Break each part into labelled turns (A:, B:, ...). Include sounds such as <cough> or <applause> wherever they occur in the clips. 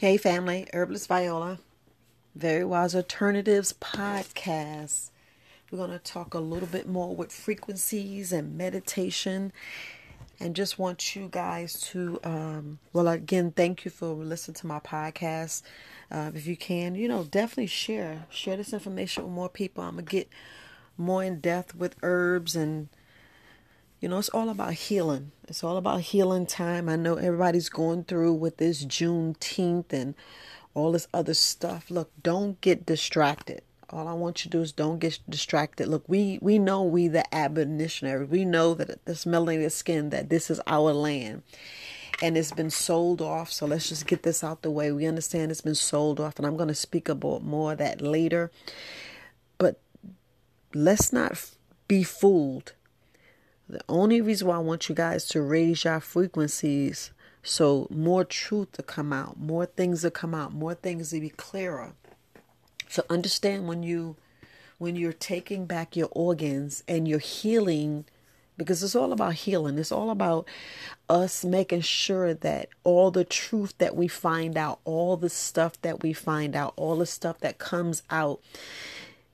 A: Hey, family, Herbalist Viola, Very Wise Alternatives podcast. We're going to talk a little bit more with frequencies and meditation. And just want you guys to, um, well, again, thank you for listening to my podcast. Uh, if you can, you know, definitely share share this information with more people. I'm gonna get more in depth with herbs and you know, it's all about healing. It's all about healing time. I know everybody's going through with this Juneteenth and all this other stuff. Look, don't get distracted. All I want you to do is don't get distracted. Look, we we know we the abolitionaries. We know that this melanated skin that this is our land. And it's been sold off. So let's just get this out the way. We understand it's been sold off, and I'm going to speak about more of that later. But let's not be fooled the only reason why I want you guys to raise your frequencies so more truth to come out, more things to come out, more things to be clearer. So understand when you when you're taking back your organs and you're healing because it's all about healing. It's all about us making sure that all the truth that we find out, all the stuff that we find out, all the stuff that comes out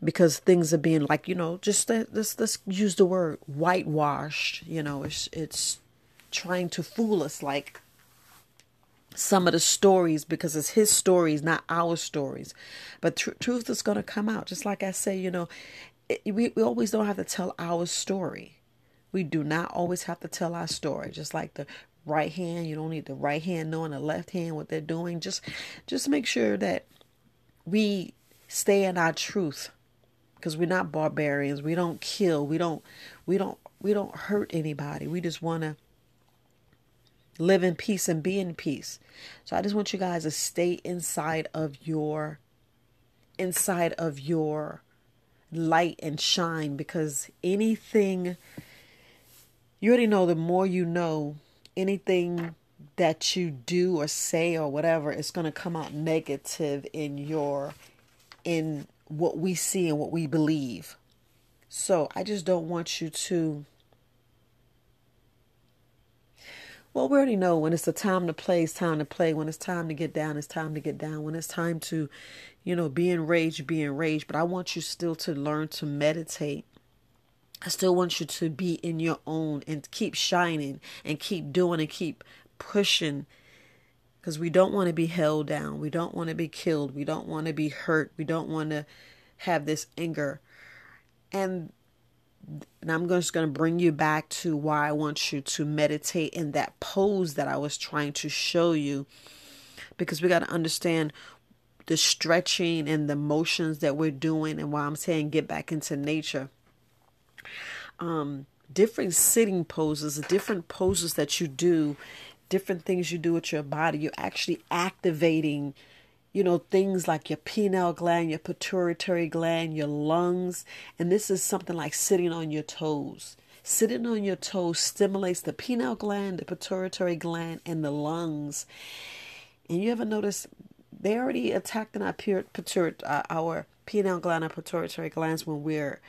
A: because things are being like you know just let's let's use the word whitewashed you know it's it's trying to fool us like some of the stories because it's his stories not our stories. But tr- truth is going to come out. Just like i say you know it, we, we always don't have to tell our story. We do not always have to tell our story. Just like the right hand you don't need the right hand knowing the left hand what they're doing. Just just make sure that we stay in our truth because we're not barbarians. We don't kill. We don't we don't we don't hurt anybody. We just want to live in peace and be in peace. So I just want you guys to stay inside of your inside of your light and shine because anything you already know the more you know anything that you do or say or whatever is going to come out negative in your in what we see and what we believe. So I just don't want you to. Well, we already know when it's the time to play, it's time to play. When it's time to get down, it's time to get down. When it's time to, you know, be enraged, be enraged. But I want you still to learn to meditate. I still want you to be in your own and keep shining and keep doing and keep pushing because we don't want to be held down. We don't want to be killed. We don't want to be hurt. We don't want to have this anger. And, and I'm just going to bring you back to why I want you to meditate in that pose that I was trying to show you. Because we got to understand the stretching and the motions that we're doing, and why I'm saying get back into nature. Um, different sitting poses, different poses that you do different things you do with your body, you're actually activating, you know, things like your pineal gland, your pituitary gland, your lungs. And this is something like sitting on your toes. Sitting on your toes stimulates the pineal gland, the pituitary gland, and the lungs. And you ever notice they already attacked in our, pituitary, uh, our pineal gland and pituitary glands when we're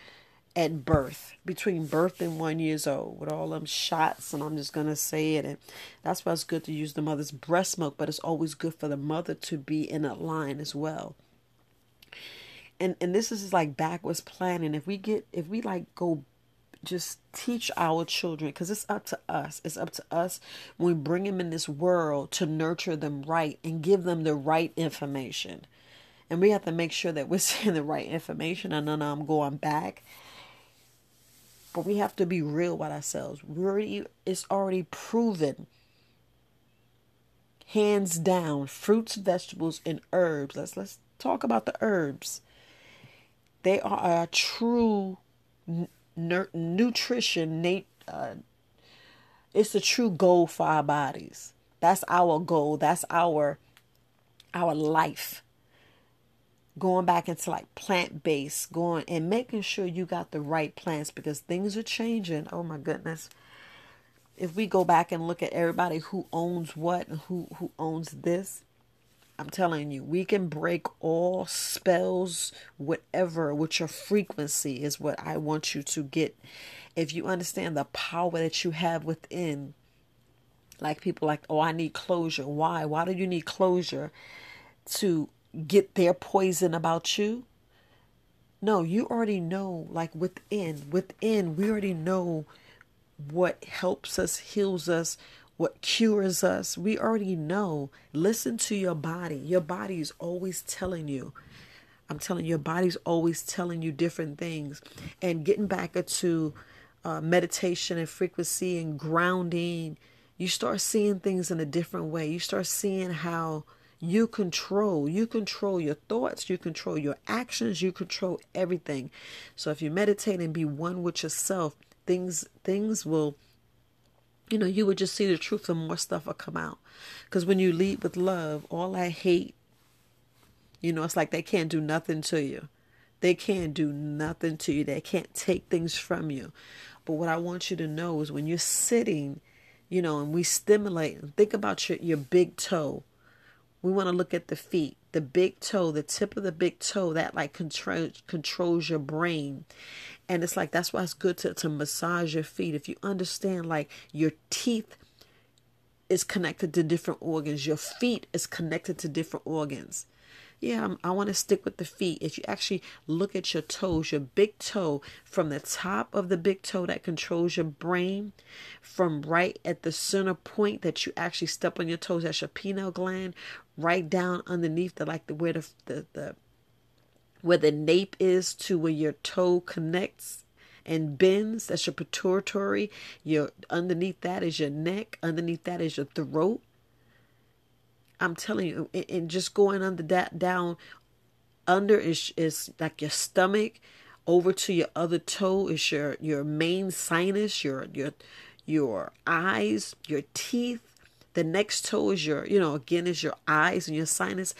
A: at birth, between birth and one years old, with all them shots, and I'm just gonna say it. And that's why it's good to use the mother's breast milk, but it's always good for the mother to be in a line as well. And and this is like backwards planning. If we get if we like go just teach our children because it's up to us it's up to us when we bring them in this world to nurture them right and give them the right information and we have to make sure that we're <laughs> saying the right information and then i'm going back but we have to be real with ourselves. We already it's already proven. Hands down, fruits, vegetables, and herbs. Let's let's talk about the herbs. They are a true n- nutrition. Uh, it's a true goal for our bodies. That's our goal. That's our our life going back into like plant based, going and making sure you got the right plants because things are changing. Oh my goodness. If we go back and look at everybody who owns what and who, who owns this, I'm telling you, we can break all spells, whatever, with your frequency is what I want you to get. If you understand the power that you have within, Like people like, oh, I need closure. Why? Why do you need closure? To get their poison about you? No, you already know, like within, within, we already know what helps us, heals us, what cures us. We already know. Listen to your body. Your body is always telling you. I'm telling you, your body's always telling you different things. And getting back into uh, meditation and frequency and grounding, you start seeing things in a different way. You start seeing how you control. You control your thoughts, you control your actions, you control everything. So if you meditate and be one with yourself, things things will you know, you would just see the truth and more stuff will come out. Because when you lead with love, all that hate, you know, it's like they can't do nothing to you. They can't do nothing to you. They can't take things from you. But what I want you to know is when you're sitting, you know, and we stimulate, and think about your, your big toe we want to look at the feet, the big toe, the tip of the big toe that like control, controls your brain. And it's like that's why it's good to, to massage your feet. If you understand like your teeth is connected to different organs, your feet is connected to different organs yeah, I'm, i want to stick with the feet. If you actually look at your toes, your big toe from the top of the big toe that controls your brain, from right at the center point that you actually step on your toes, that's your pineal gland, right down underneath the like the where the the, the where the nape is to where your toe connects and bends. That's your pituitary. Your underneath that is your neck. Underneath that is your throat. I'm telling you, and just going under that down under is is like your stomach over to your other toe is your your main sinus your your your eyes your teeth. The next toe is your you know again is your eyes and your sinus.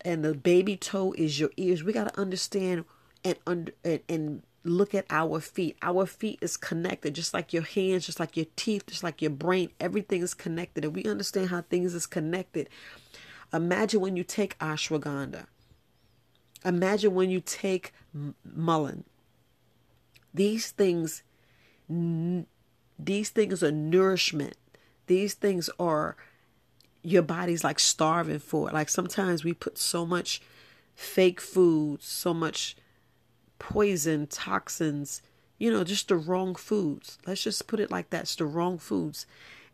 A: And the baby toe is your ears. We got to understand and under and, and look at our feet. Our feet is connected, just like your hands, just like your teeth, just like your brain. Everything is connected. And we understand how things is connected. Imagine when you take ashwagandha. Imagine when you take mullein. These things, these things are nourishment. These things are your body's like starving for. Like sometimes we put so much fake food, so much poison, toxins, you know, just the wrong foods. Let's just put it like that. It's the wrong foods.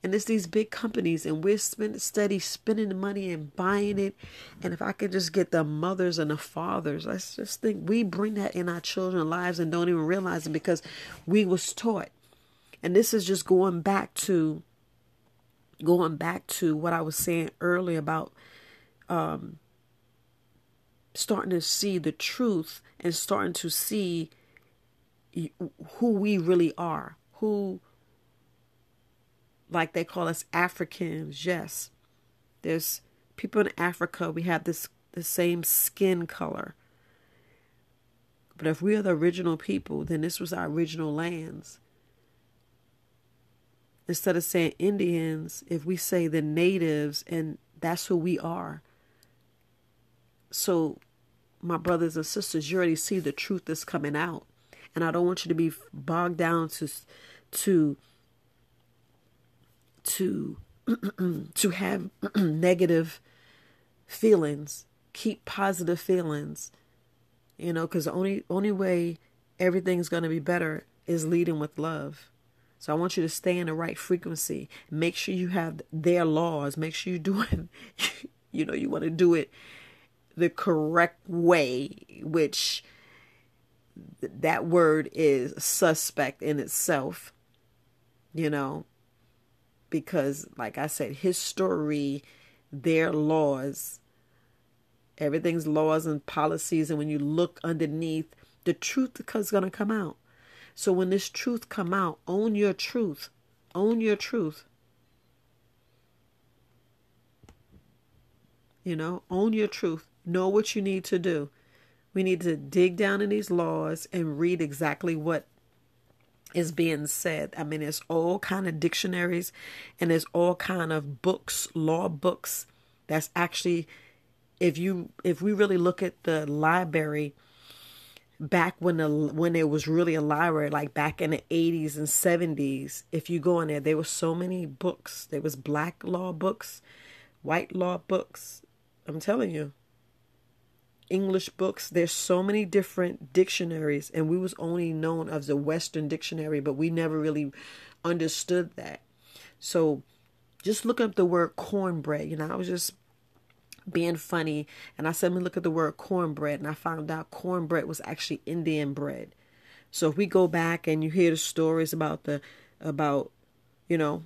A: And it's these big companies, and we're spending steady spending the money and buying it. And if I could just get the mothers and the fathers, let's just think we bring that in our children's lives and don't even realize it because we was taught. And this is just going back to going back to what I was saying earlier about um, starting to see the truth and starting to see who we really are, who, like they call us Africans, yes. There's people in Africa, we have this the same skin color. But if we are the original people, then this was our original lands. Instead of saying Indians, if we say the natives, and that's who we are. So my brothers and sisters, you already see the truth that's coming out. And I don't want you to be bogged down to to to <clears throat> to have <clears throat> negative feelings. Keep positive feelings. You know, because the only only way everything's going to be better is leading with love. So I want you to stay in the right frequency. Make sure you have their laws. Make sure you <laughs> do it. you know, you want to do it the correct way, which that word is suspect in itself, you know, because, like I said, history, their laws, everything's laws and policies, and when you look underneath, the truth is going to come out. So when this truth come out, own your truth. Own your truth. You know, own your truth. Know what you need to do. We need to dig down in these laws and read exactly what is being said. I mean, there's all kind of dictionaries and there's all kind of books, law books. That's actually, if you if we really look at the library, back when the when it was really a library, like back in the eighties and seventies, if you go in there, there were so many books. There was black law books, white law books. I'm telling you. English books. There's so many different dictionaries, and we was only known as the Webster dictionary, but we never really understood that. So just look up the word cornbread. You know, I was just being funny and I said, me look at the word cornbread. And I found out cornbread was actually Indian bread. So if we go back and you hear the stories about the, about, you know,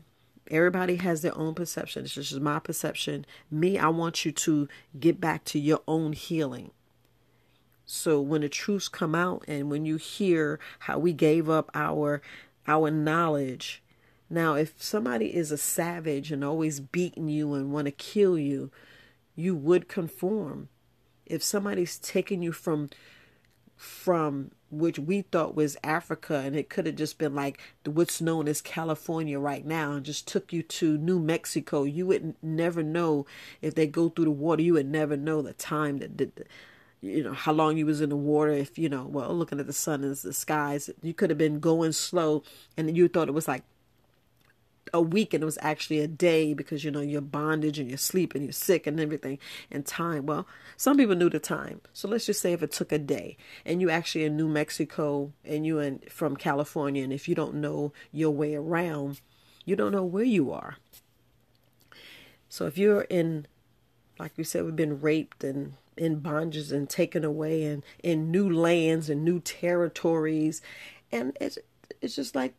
A: everybody has their own perception. This is my perception. Me, I want you to get back to your own healing. So when the truths come out and when you hear how we gave up our our knowledge now, if somebody is a savage and always beating you and want to kill you, you would conform. If somebody's taking you from from which we thought was Africa and it could have just been like what's known as California right now and just took you to New Mexico, you would never know if they go through the water. You would never know the time that, that you know how long you was in the water if you know well looking at the sun and the skies you could have been going slow and you thought it was like a week and it was actually a day because you know your bondage and your sleep and you're sick and everything and time. Well some people knew the time. So let's just say if it took a day and you actually in new mexico and you in from california and if you don't know your way around you don't know where you are. So if you're in like we said we've been raped and in bondages and taken away and in new lands and new territories and it's it's just like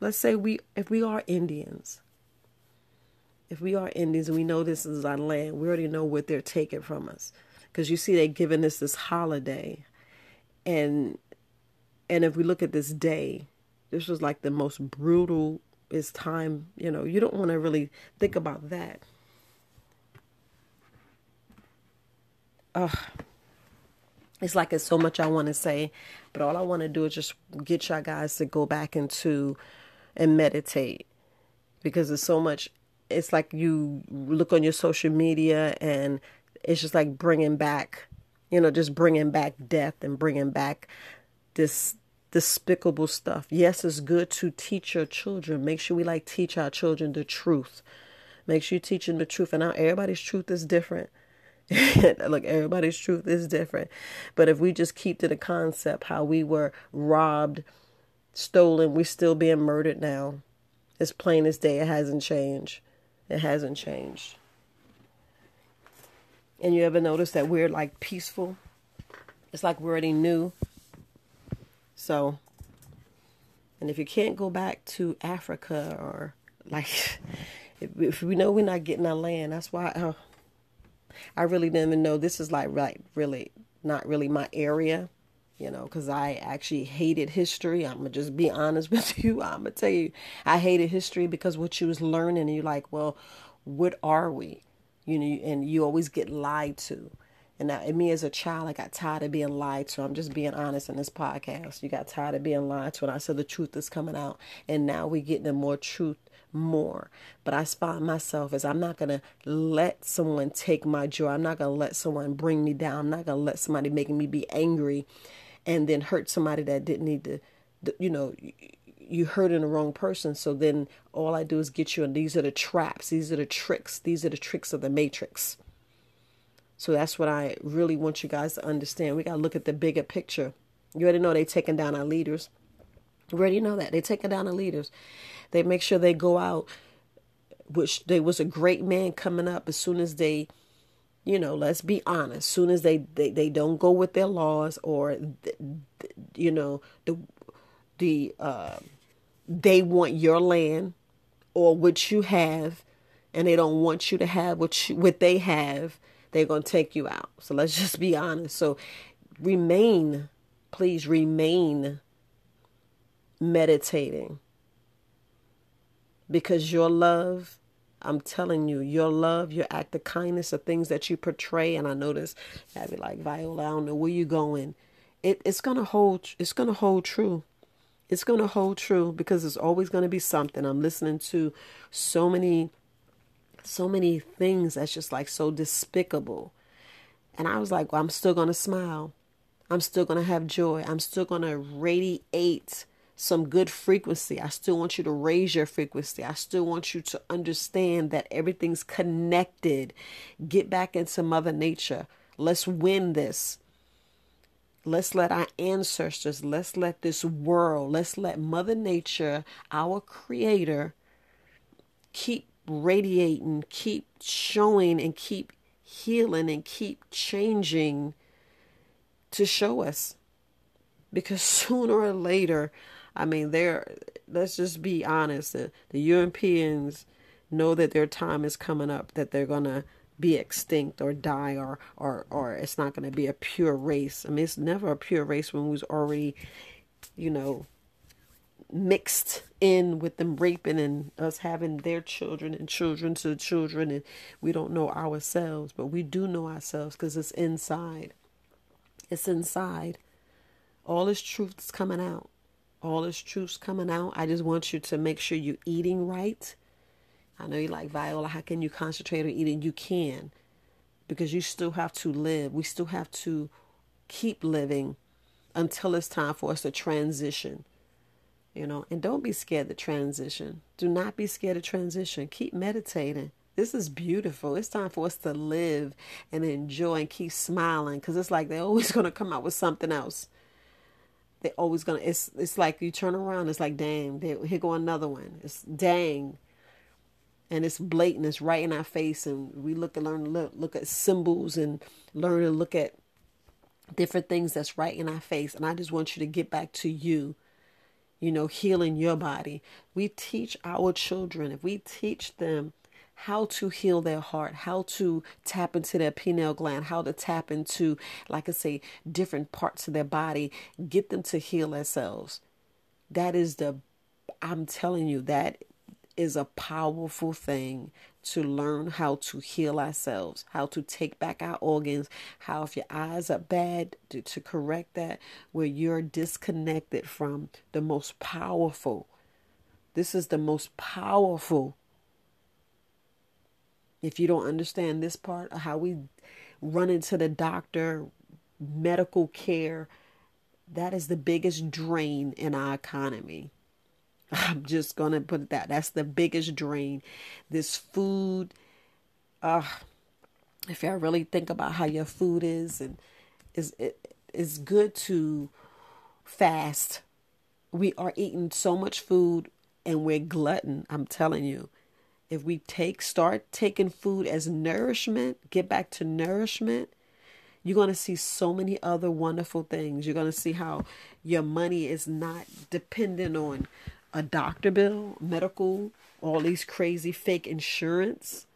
A: let's say we if we are Indians, if we are Indians and we know this is our land, we already know what they're taking from us. Because you see, they're giving us this holiday, and and if we look at this day, this was like the most brutal is time. You know, you don't want to really think about that. Ugh it's like it's so much I want to say, but all I want to do is just get y'all guys to go back into and meditate because there's so much it's like you look on your social media and it's just like bringing back you know just bringing back death and bringing back this despicable stuff. Yes it's good to teach your children. Make sure we like teach our children the truth. Make sure you teach them the truth. And now everybody's truth is different. <laughs> Look everybody's truth is different. But if we just keep to the concept how we were robbed stolen. We're still being murdered now. It's plain as day. It hasn't changed. It hasn't changed. And you ever notice that we're like peaceful? It's like we're already new. So, and if you can't go back to Africa or like, <laughs> if, if we know we're not getting our land, that's why uh, I really didn't even know this is like right, really not really my area you know, because I actually hated history. I'm gonna just be <laughs> honest with you. I'm gonna tell you, I hated history because what you was learning, and you're like, well, what are we? You know, and you always get lied to. And, and me as a child, I got tired of being lied to. I'm just being honest in this podcast. You got tired of being lied to, and I said the truth is coming out, and now we're getting more truth more. But I find myself as I'm not going to let someone take my joy. I'm not going to let someone bring me down. I'm not going to let somebody make me be angry and then hurt somebody that didn't need to, you know, you hurting the wrong person. So then all I do is get you, and these are the traps, these are the tricks, these are the tricks of the matrix. So that's what I really want you guys to understand. We got to look at the bigger picture. You already know they taking down our leaders. You already know that they taking down the leaders. They make sure they go out. Which there was a great man coming up as soon as they you know let's be honest soon as they they, they don't go with their laws or you know the the uh, they want your land or what you have and they don't want you to have what you, what they have they're going to take you out. So let's just be honest. So remain please remain meditating because your love I'm telling you, your love, your act of kindness, the things that you portray, and I notice, I'd be like, Viola, I don't know where you going. It, it's gonna hold. It's gonna hold true. It's gonna hold true because there's always gonna be something. I'm listening to so many, so many things that's just like so despicable, and I was like, well, I'm still gonna smile. I'm still to have joy. I'm still to radiate some good frequency. I still want you to raise your frequency. I still want you to understand that everything's connected. Get back into Mother Nature. Let's win this. Let's let our ancestors, let's let this world, let's let Mother Nature, our Creator, keep radiating, keep showing, and keep healing and keep changing to show us. Because <laughs> sooner or later, I mean, they're, let's just be honest, the, the Europeans know that their time is coming up, that they're to be extinct or die or or or it's not going to be a pure race. I mean, it's never a pure race when we was already, you know, mixed in with them raping and us having their children and children to children and we don't know ourselves, but we do know ourselves because it's inside. It's inside. All this truth is coming out. All this truth's coming out. I just want you to make sure you're eating right I know you like Viola. How can you concentrate on eating? You can because you still have to live. We still have to keep living until it's time for us to transition. You know, and don't be scared to transition. Do not be scared to transition. Keep meditating. This is beautiful. It's time for us to live and enjoy and keep smiling because it's like they're always <laughs> going to come out with something else. They're always to, it's, it's like you turn around, it's like, dang, here go another one. It's dang. And it's blatant it's right in our face and we look and learn look, look at symbols and learn to look at different things that's right in our face. And i just want you to get back to you you know healing your body. We teach our children if we teach them how to heal their heart, how to tap into their pineal gland, how to tap into, like I say, different parts of their body, get them to heal themselves. That is the, I'm telling you, that is a powerful thing to learn how to heal ourselves, how to take back our organs, how if your eyes are bad, to, to correct that, where you're disconnected from the most powerful. This is the most powerful. If you don't understand this part of how we run into the doctor, medical care, that is the biggest drain in our economy. <laughs> I'm just going to put that. That's the biggest drain. This food, uh, if you really think about how your food is and is it is good to fast. We are eating so much food and we're glutton, I'm telling you. If we take start taking food as nourishment, get back to nourishment, you're going to see so many other wonderful things. You're going to see how your money is not dependent on a doctor bill, medical, all these crazy fake insurance.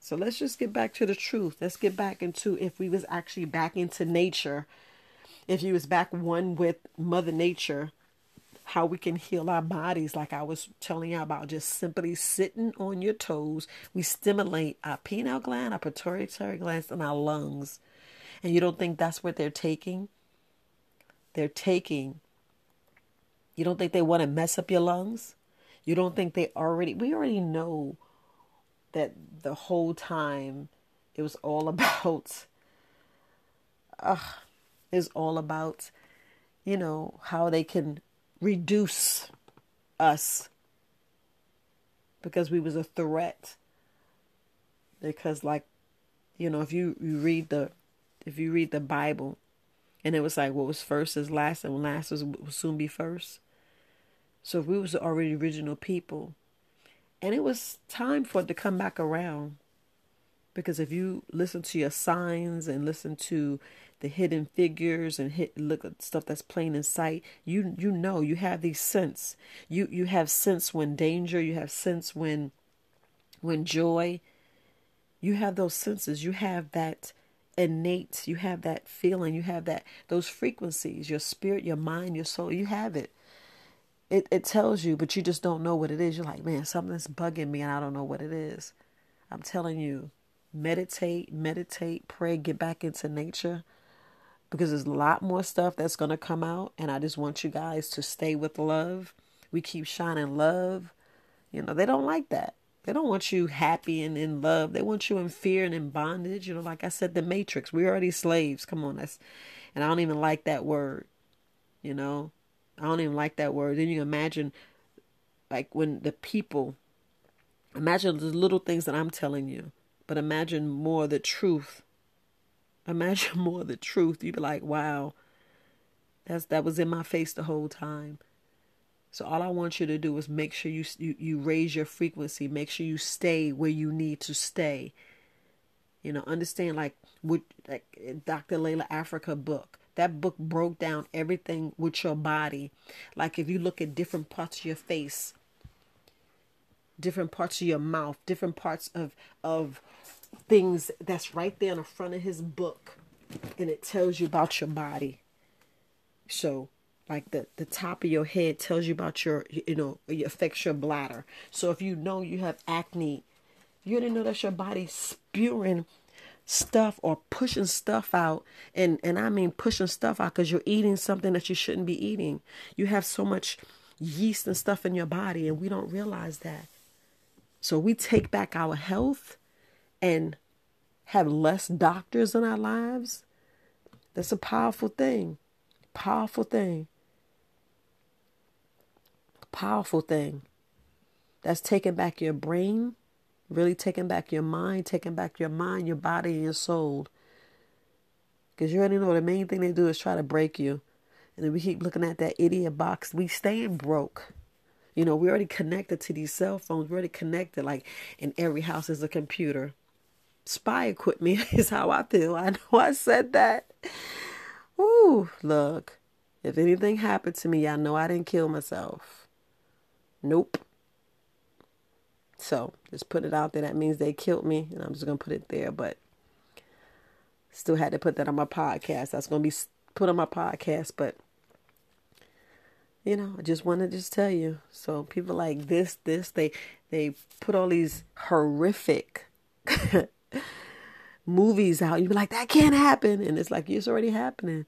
A: So let's just get back to the truth. Let's get back into if we was actually back into nature, if you was back one with Mother Nature, how we can heal our bodies, like I was telling you about, just simply sitting on your toes. We stimulate our pineal gland, our pituitary glands, and our lungs. And you don't think that's what they're taking? They're taking you don't think they want to mess up your lungs? You don't think they already, we already know that the whole time it was all <laughs> about, uh, is all about, you know, how they can reduce us because we was a threat. Because like, you know, if you, you read the, if you read the Bible, and it was like what was first is last, and last was, will soon be first. So we was already original people. And it was time for it to come back around. Because if you listen to your signs and listen to the hidden figures and hit look at stuff that's plain in sight, you you know you have these sense. You you have sense when danger, you have sense when when joy. You have those senses. You have that innate, you have that feeling, you have that those frequencies, your spirit, your mind, your soul, you have it it, it tells you, but you just don't know what it is. You're like, man, something's bugging me and I don't know what it is. I'm telling you, meditate, meditate, pray, get back into nature because there's a lot more stuff that's going to come out. And I just want you guys to stay with love. We keep shining love. You know, they don't like that. They don't want you happy and in love. They want you in fear and in bondage. You know, like I said, the matrix. We're already slaves. Come on, that's And I don't even like that word. You know, I don't even like that word. Then you imagine, like, when the people, imagine the little things that I'm telling you, but imagine more the truth. Imagine <laughs> more the truth. You'd be like, wow, that's that was in my face the whole time. So all I want you to do is make sure you you, you raise your frequency. Make sure you stay where you need to stay. You know, understand like what like Dr. Llaila Afrika book. That book broke down everything with your body. Like if you look at different parts of your face, different parts of your mouth, different parts of of things that's right there in the front of his book and it tells you about your body. So like the the top of your head tells you about your you know it affects your bladder. So if you know you have acne you didn't know that your body spewing stuff or pushing stuff out and and i mean pushing stuff out because you're eating something that you shouldn't be eating. You have so much yeast and stuff in your body and we don't realize that. So we take back our health and have less doctors in our lives that's a powerful thing powerful thing powerful thing. That's taking back your brain, really taking back your mind, taking back your mind, your body, and your soul. Because you already know the main thing they do is try to break you. And then we keep looking at that idiot box. We staying broke. You know, we already connected to these cell phones. We're already connected. Like in every house is a computer. Spy equipment <laughs> is how I feel. I know I said that. Ooh, look. If anything happened to me, I know I didn't kill myself. Nope. So just put it out there. That means they killed me, and I'm just gonna put it there. But still had to put that on my podcast. That's gonna be put on my podcast. But you know, I just want to just tell you. So people like this, this, they they put all these horrific <laughs> movies out. You be like, that can't happen, and it's like it's already happening.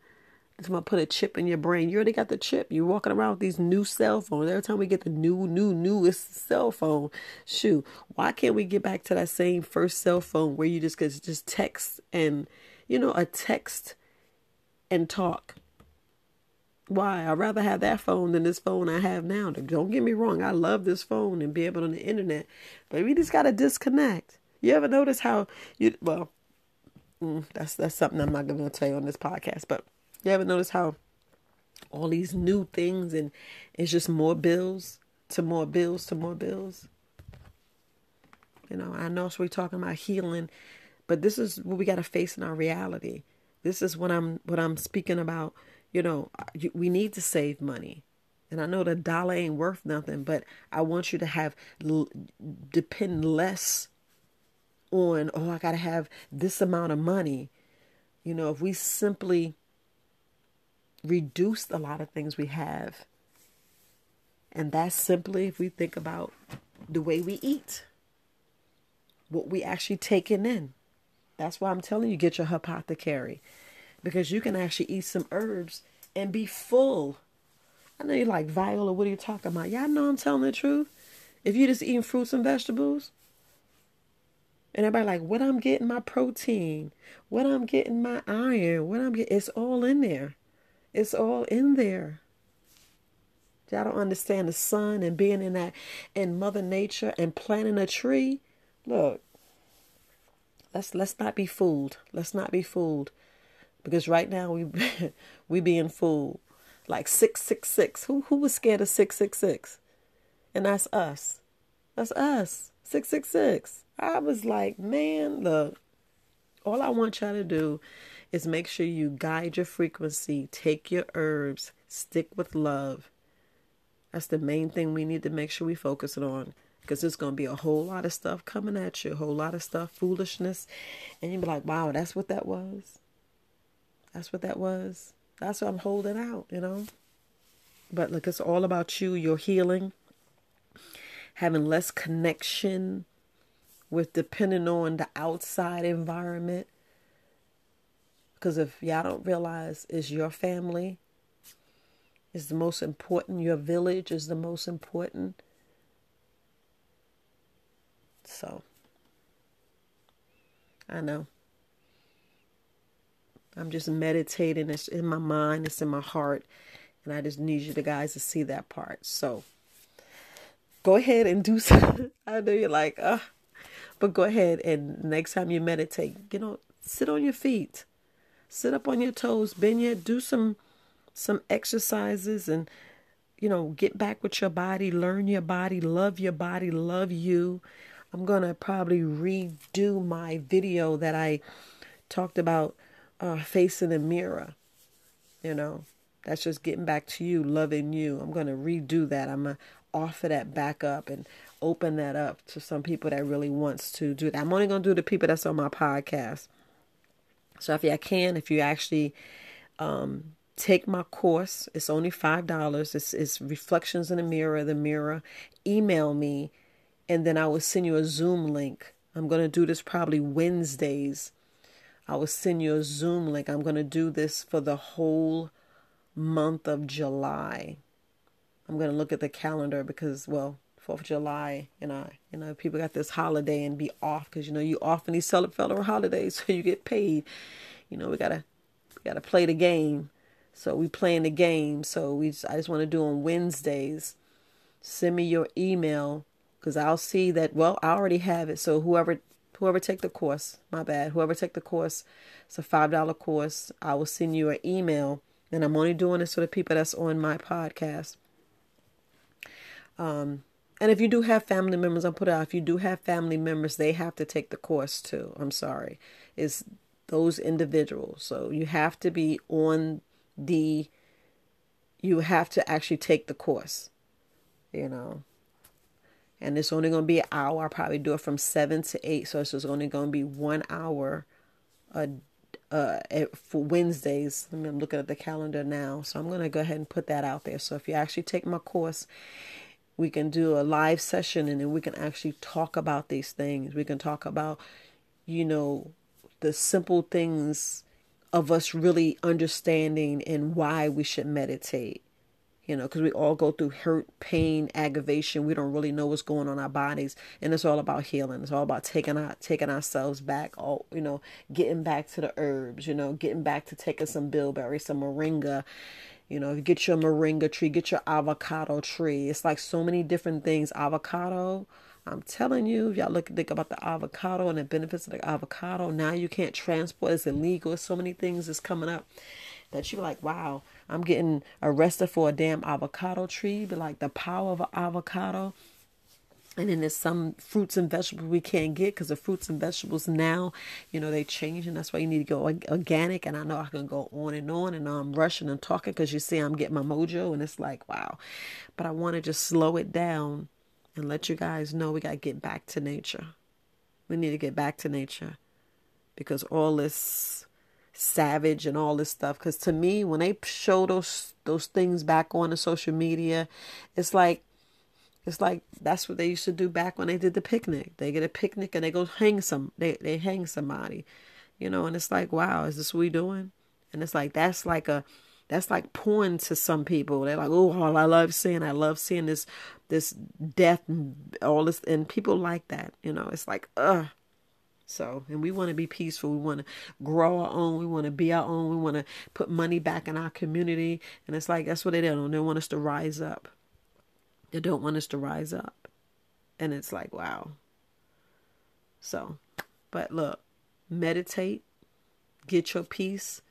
A: It's gonna put a chip in your brain. You already got the chip. You're walking around with these new cell phones. Every time we get the new, new, newest cell phone, shoot, why can't we get back to that same first cell phone where you just could just text and, you know, a text and talk? Why? I'd rather have that phone than this phone I have now. Don't get me wrong. I love this phone and be able to on the internet, but we just gotta disconnect. You ever notice how you? Well, mm, that's that's something I'm not gonna tell you on this podcast, but you ever notice how all these new things and it's just more bills to more bills to more bills? You know, I know we're talking about healing, but this is what we got to face in our reality. This is what I'm what I'm speaking about. You know, we need to save money. And I know the dollar ain't worth nothing, but I want you to have depend less on, oh, I got to have this amount of money. You know, if we simply reduced a lot of things we have. And that's simply if we think about the way we eat, what we actually taking in. That's why I'm telling you, get your apothecary. Because you can actually eat some herbs and be full. I know you're like, Viola, what are you talking about? Y'all know I'm telling the truth. If you're just eating fruits and vegetables, and everybody like, what I'm getting my protein, what I'm getting my iron, what I'm getting, it's all in there. It's all in there. I don't understand the sun and being in that in Mother Nature and planting a tree. Look, let's let's not be fooled. Let's not be fooled, because right now we <laughs> we being fooled. Like six six six. Who who was scared of six six six? And that's us. That's us. Six six six. I was like, man, look. All I want y'all to do is make sure you guide your frequency, take your herbs, stick with love. That's the main thing we need to make sure we focus on because there's going to be a whole lot of stuff coming at you, a whole lot of stuff, foolishness. And you'll be like, wow, that's what that was. That's what that was. That's what I'm holding out, you know? But look, it's all about you, your healing, having less connection with depending on the outside environment because if y'all don't realize it's your family is the most important, your village is the most important. So, I know. I'm just meditating. It's in my mind, it's in my heart. And I just need you the guys to see that part. So go ahead and do <laughs> something. I know you're like, uh, but go ahead and next time you meditate, you know, sit on your feet. Sit up on your toes, bend your do some some exercises and you know, get back with your body, learn your body, love your body, love you. I'm to probably redo my video that I talked about uh, facing the mirror. You know, that's just getting back to you, loving you. I'm to redo that. I'm to offer that back up and open that up to some people that really wants to do that. I'm only going to do the people that's on my podcast. So if you can, if you actually um, take my course. It's only five dollars. It's, it's reflections in the mirror. The mirror. Email me, and then I will send you a Zoom link. I'm gonna do this probably Wednesdays. I will send you a Zoom link. I'm gonna do this for the whole month of July. I'm gonna look at the calendar because well. Fourth of July, you know, you know, people got this holiday and be off because you know you off in these federal holidays, <laughs> so you get paid. You know, we gotta we gotta play the game. So we playing the game. So we just, I just want to do on Wednesdays. Send me your email because I'll see that. Well, I already have it. So whoever whoever take the course, my bad. Whoever take the course, it's a five dollar course. I will send you an email, and I'm only doing this for the people that's on my podcast. Um, and if you do have family members, I'll put out. If you do have family members, they have to take the course too. I'm sorry, it's those individuals. So you have to be on the you have to actually take the course you know and it's only going to be an hour i probably do it from 7 to 8 so it's just only going to be one hour a uh, for Wednesdays. I I'm looking at the calendar now, so I'm going to go ahead and put that out there. So if you actually take my course, we can do a live session and then we can actually talk about these things. We can talk about, you know, the simple things of us really understanding and why we should meditate. You know, because we all go through hurt, pain, aggravation. We don't really know what's going on in our bodies, and it's all about healing. It's all about taking our taking ourselves back. All you know, getting back to the herbs. You know, getting back to taking some bilberry, some moringa. You know, get your moringa tree, get your avocado tree. It's like so many different things. Avocado, I'm telling you, if y'all look think about the avocado and the benefits of the avocado. Now you can't transport; it's illegal. So many things is coming up that you're like, wow, I'm getting arrested for a damn avocado tree. But like the power of an avocado. And then there's some fruits and vegetables we can't get because the fruits and vegetables now, you know, they change, and that's why you need to go organic. And I know I can go on and on, and I'm rushing and talking because you see I'm getting my mojo, and it's like wow. But I want to just slow it down and let you guys know we got to get back to nature. We need to get back to nature because all this savage and all this stuff because to me when they show those those things back on the social media it's like it's like that's what they used to do back when they did the picnic they get a picnic and they go hang some they, they hang somebody you know and it's like wow is this what we doing and it's like that's like a that's like porn to some people. They're like, oh, all I love seeing, I love seeing this, this death and all this, and people like that. You know, it's like, ugh. So, and we want to be peaceful. We want to grow our own. We want to be our own. We want to put money back in our community. And it's like, that's what they do. They want us to rise up. They don't want us to rise up. And it's like, wow. So, but look, meditate, get your peace,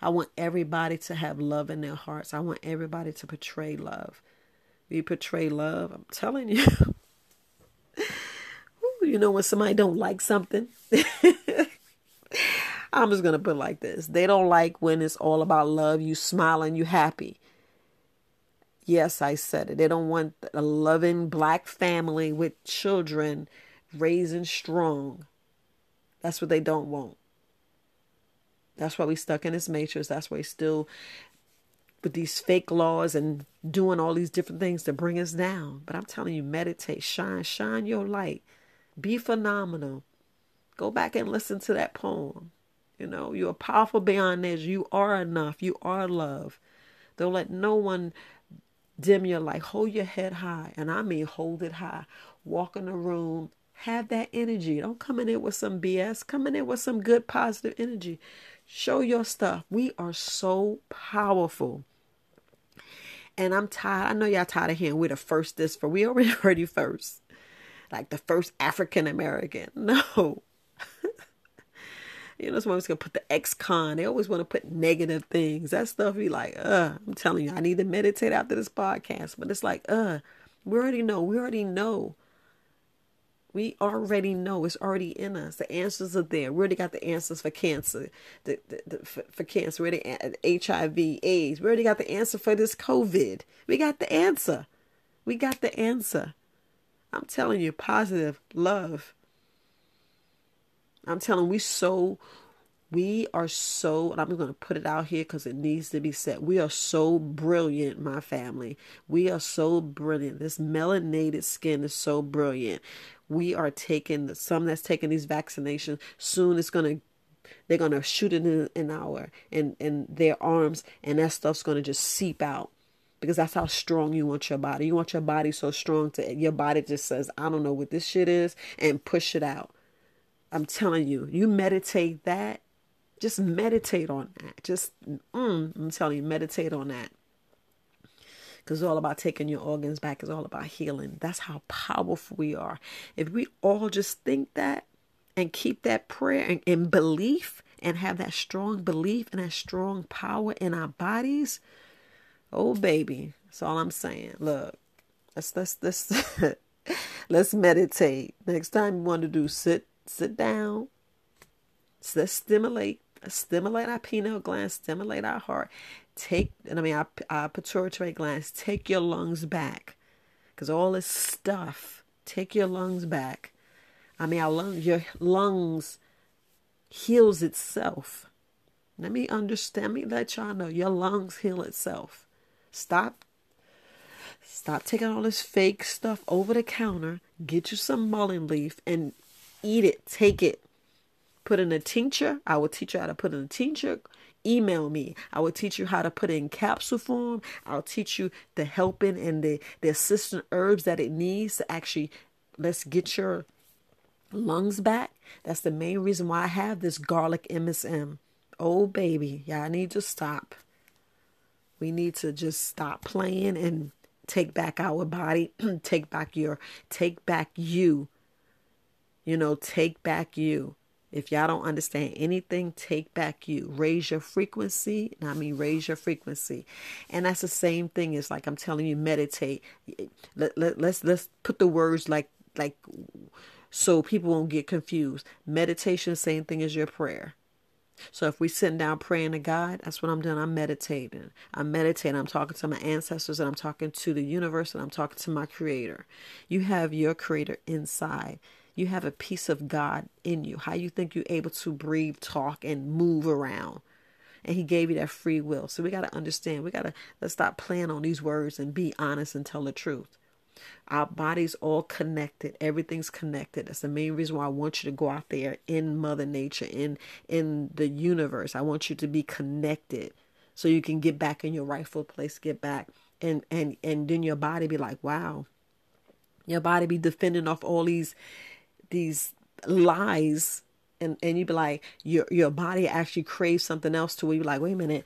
A: I want everybody to have love in their hearts. I want everybody to portray love. We portray love. I'm telling you. <laughs> you know when somebody don't like something. <laughs> I'm just gonna put like this. They don't like when it's all about love, you smiling, you happy. Yes, I said it. They don't want a loving black family with children raising strong. That's what they don't want. That's why we stuck in this matrix. That's why we still with these fake laws and doing all these different things to bring us down. But I'm telling you, meditate, shine, shine your light. Be phenomenal. Go back and listen to that poem. You know, you are powerful beyond this. You are enough. You are love. Don't let no one dim your light. Hold your head high. And I mean hold it high. Walk in the room. Have that energy. Don't come in there with some BS. Come in there with some good positive energy. Show your stuff. We are so powerful. And I'm tired. I know y'all tired of hearing we're the first this for we already <laughs> already first. Like the first African American. <laughs> No. <laughs> you know, someone's gonna put the ex con. They always want to put negative things. That stuff be like, uh, I'm telling you, I need to meditate after this podcast. But it's like, uh, we already know. We already know we already know it's already in us. The answers are there. We already got the answers for cancer, the, the, the for, for, cancer. We already HIV, AIDS. We already got the answer for this COVID. We got the answer. We got the answer. I'm telling you, positive love. I'm telling we so we are so, and I'm going to put it out here because it needs to be said. We are so brilliant, my family. We are so brilliant. This melanated skin is so brilliant. We are taking the, some that's taking these vaccinations. Soon it's going to they're gonna shoot it in, an hour and in their arms, and that stuff's gonna just seep out because that's how strong you want your body. You want your body so strong to your body just says, I don't know what this shit is, and push it out. I'm telling you, you meditate that just meditate on that. Just, mm, I'm telling you, meditate on that. Because it's all about taking your organs back. It's all about healing. That's how powerful we are. If we all just think that and keep that prayer and, and belief and have that strong belief and that strong power in our bodies, oh baby, that's all I'm saying. Look, let's let's let's <laughs> let's meditate. Next time you want to do sit sit down. Let's stimulate stimulate our pineal gland, stimulate our heart. Take, and I mean, our, our pituitary glands, take your lungs back. Because all this stuff, take your lungs back. I mean, our lungs, your lungs heals itself. Let me understand, let me let y'all know your lungs heal itself. Stop Stop taking all this fake stuff over the counter. Get you some mullein leaf and eat it. Take it put in a tincture. I will teach you how to put in a tincture. Email me. I will teach you how to put it in capsule form. I'll teach you the helping and the, the assistant herbs that it needs to actually let's get your lungs back. That's the main reason why I have this garlic MSM. Oh baby, I need to stop. We need to just stop playing and take back our body, <clears throat> take back your take back you. You know, take back you. If y'all don't understand anything, take back you. Raise your frequency. I mean, raise your frequency. And that's the same thing as like I'm telling you, meditate. Let, let, let's let's put the words like like so people won't get confused. Meditation, same thing as your prayer. So if we sitting down praying to God, that's what I'm doing. I'm meditating. I'm meditating. I'm talking to my ancestors and I'm talking to the universe and I'm talking to my creator. You have your creator inside you have a piece of God in you. How you think you're able to breathe, talk, and move around. And he gave you that free will. So we got to understand. We got to let's stop playing on these words and be honest and tell the truth. Our body's all connected. Everything's connected. That's the main reason why I want you to go out there in Mother Nature, in in the universe. I want you to be connected so you can get back in your rightful place, get back and and and then your body be like, wow. Your body be defending off all these these lies and and you'd be like your your body actually craves something else to where you're like wait a minute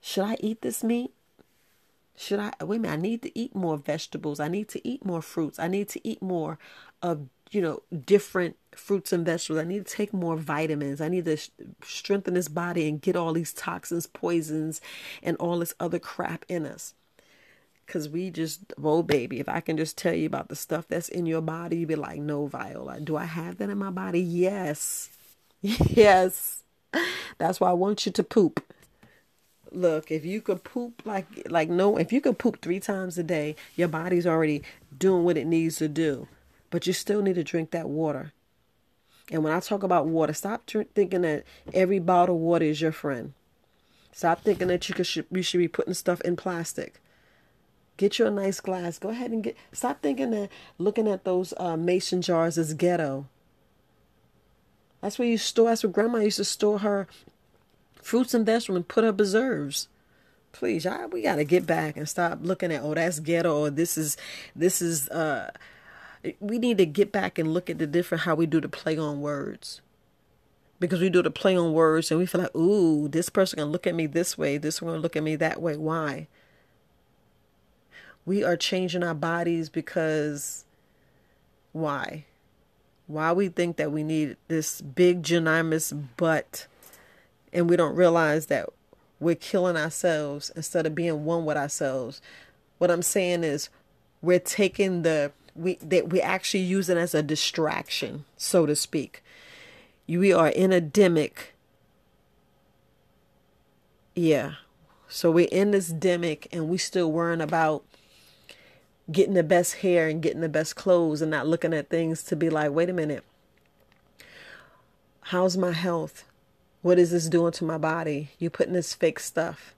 A: should i eat this meat? Should i wait a minute i need to eat more vegetables. I need to eat more fruits. I need to eat more of you know different fruits and vegetables. I need to take more vitamins. I need to strengthen this body and get all these toxins poisons and all this other crap in us Cause we just, oh baby, if I can just tell you about the stuff that's in your body, you'd be like, no, Viola, do I have that in my body? Yes. <laughs> Yes. That's why I want you to poop. Look, if you could poop like like no, if you could poop three times a day, your body's already doing what it needs to do. But you still need to drink that water. And when I talk about water, stop thinking that every bottle of water is your friend. Stop thinking that you could you should be putting stuff in plastic. Get you a nice glass. Go ahead and get. Stop thinking that looking at those uh, mason jars is ghetto. That's where you store. That's where Grandma used to store her fruits and vegetables and put her preserves. Please, y'all, we gotta get back and stop looking at oh that's ghetto or this is this is. uh We need to get back and look at the different how we do the play on words. because we do the play on words and we feel like, ooh, this person gonna look at me this way, this one look at me that way. Why? We are changing our bodies because why? Why we think that we need this big ginormous butt and we don't realize that we're killing ourselves instead of being one with ourselves. What I'm saying is we're taking the we that we actually it as a distraction, so to speak. We are in a demic. Yeah. So we're in this demic and we still worrying about getting the best hair and getting the best clothes and not looking at things to be like, wait a minute. How's my health? What is this doing to my body? You putting this fake stuff.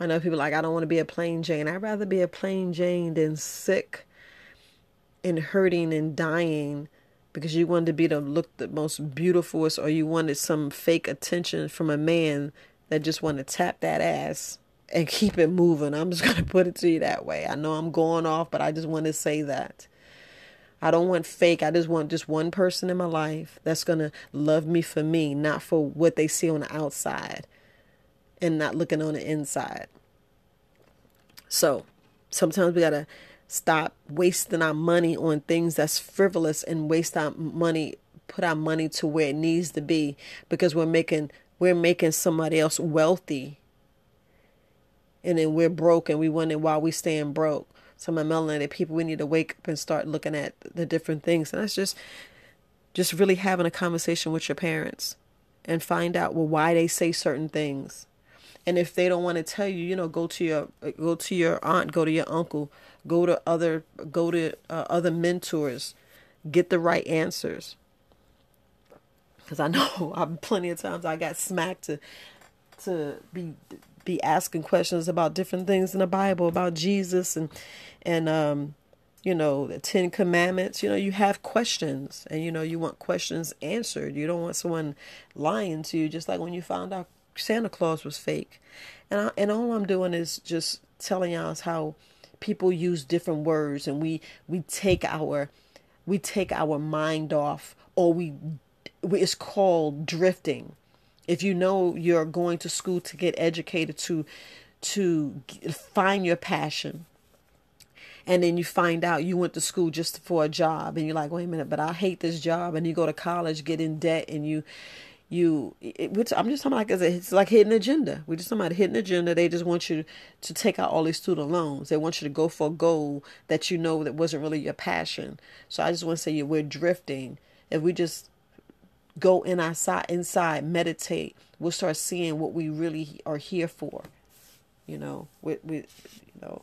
A: I know people like, I don't want to be a plain Jane. I'd rather be a plain Jane than sick and hurting and dying because you wanted to be the look the most beautiful or you wanted some fake attention from a man that just wanted to tap that ass and keep it moving. I'm just <laughs> going to put it to you that way. I know I'm going off, but I just want to say that. I don't want fake. I just want just one person in my life that's going to love me for me, not for what they see on the outside and not looking on the inside. So sometimes we got to stop wasting our money on things that's frivolous and waste our money, put our money to where it needs to be because we're making we're making somebody else wealthy and then we're broke and we wonder why we staying broke some of melanated people, we need to wake up and start looking at the different things. And that's just just really having a conversation with your parents and find out well why they say certain things. And if they don't want to tell you, you know, go to your go to your aunt, go to your uncle, go to other go to uh, other mentors, get the right answers. Because I <laughs> know I've plenty of times I got smacked to to be be asking questions about different things in the Bible about Jesus and and um you know the 10 commandments. You know you have questions and you know you want questions answered. You don't want someone lying to you just like when you found out Santa Claus was fake. And I, and all I'm doing is just telling y'all how people use different words and we we take our we take our mind off or we, we it's called drifting if you know you're going to school to get educated to to find your passion and then you find out you went to school just for a job and you're like wait a minute but i hate this job and you go to college get in debt and you you it, which i'm just talking like it's like hidden agenda. We're just talking about hidden agenda. They just want you to take out all these student loans. They want you to go for a goal that you know that wasn't really your passion. So i just want to say we're drifting. If we just go in our side inside, meditate, we'll start seeing what we really are here for. You know, with with you know,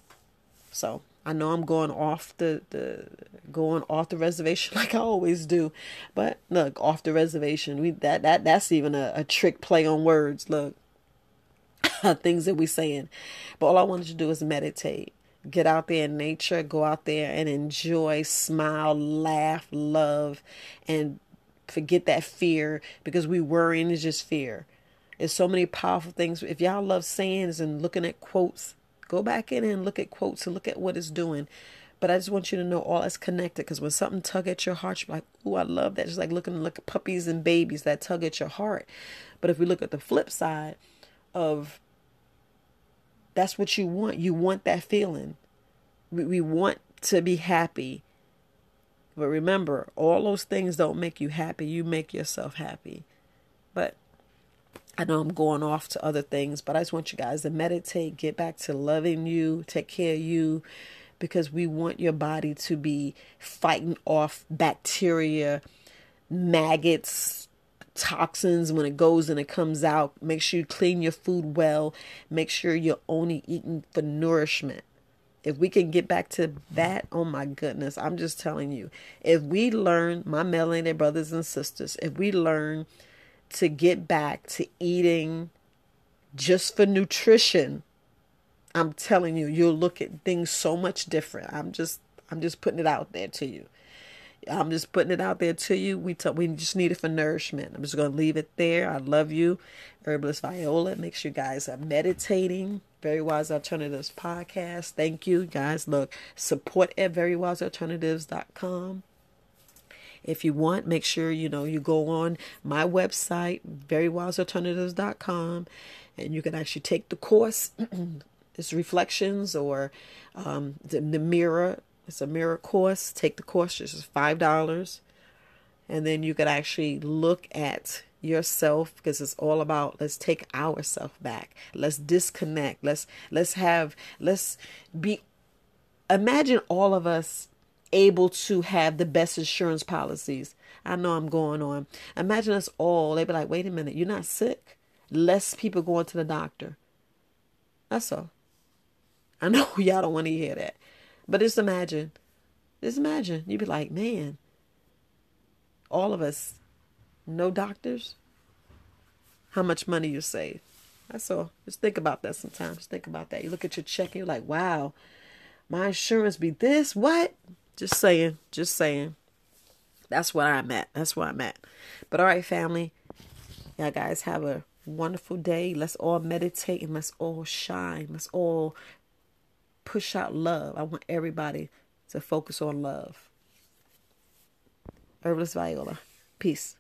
A: so I know I'm going off the the going off the reservation <laughs> like I always do, but look off the reservation. We that that that's even a, a trick play on words. Look, <laughs> things that we saying, but all I wanted to do is meditate. Get out there in nature, go out there and enjoy, smile, laugh, love, and forget that fear because we worrying is just fear. There's so many powerful things. If y'all love sayings and looking at quotes, go back in and look at quotes and look at what it's doing. But I just want you to know all is connected because when something tug at your heart, you're like, "Ooh, I love that." Just like looking look at puppies and babies that tug at your heart. But if we look at the flip side of that's what you want, you want that feeling. We, we want to be happy. But remember, all those things don't make you happy. You make yourself happy. But I know I'm going off to other things, but I just want you guys to meditate, get back to loving you, take care of you, because we want your body to be fighting off bacteria, maggots, toxins when it goes and it comes out. Make sure you clean your food well. Make sure you're only eating for nourishment. If we can get back to that, oh my goodness, I'm just telling you. If we learn, my melanated brothers and sisters, if we learn to get back to eating just for nutrition, I'm telling you, you'll look at things so much different. I'm just I'm just putting it out there to you. I'm just putting it out there to you. We we just need it for nourishment. I'm just to leave it there. I love you. Herbalist Viola. Make sure you guys are meditating. Very Wise Alternatives podcast. Thank you guys. Look, support at verywisealternatives.com. If you want, make sure you know you go on my website, verywisealternatives.com, and you can actually take the course. <clears throat> it's reflections or um, the, the mirror. It's a mirror course. Take the course, it's five dollars, and then you could actually look at yourself because it's all about let's take ourself back. Let's disconnect. Let's let's have let's be imagine all of us able to have the best insurance policies. I know i'm going on. Imagine us all they'd be like wait a minute you're not sick? Less people going to the doctor. That's all. I know <laughs> y'all don't want to hear that. But just imagine just imagine. You'd be like man all of us no doctors, how much money you save. That's all. Just think about that sometimes. Think about that. You look at your check and you're like, wow, my insurance be this? What? Just saying. Just saying. That's where I'm at. That's where I'm at. But all right, family. Y'all guys have a wonderful day. Let's all meditate and let's all shine. Let's all push out love. I want everybody to focus on love. Herbalist Viola. Peace.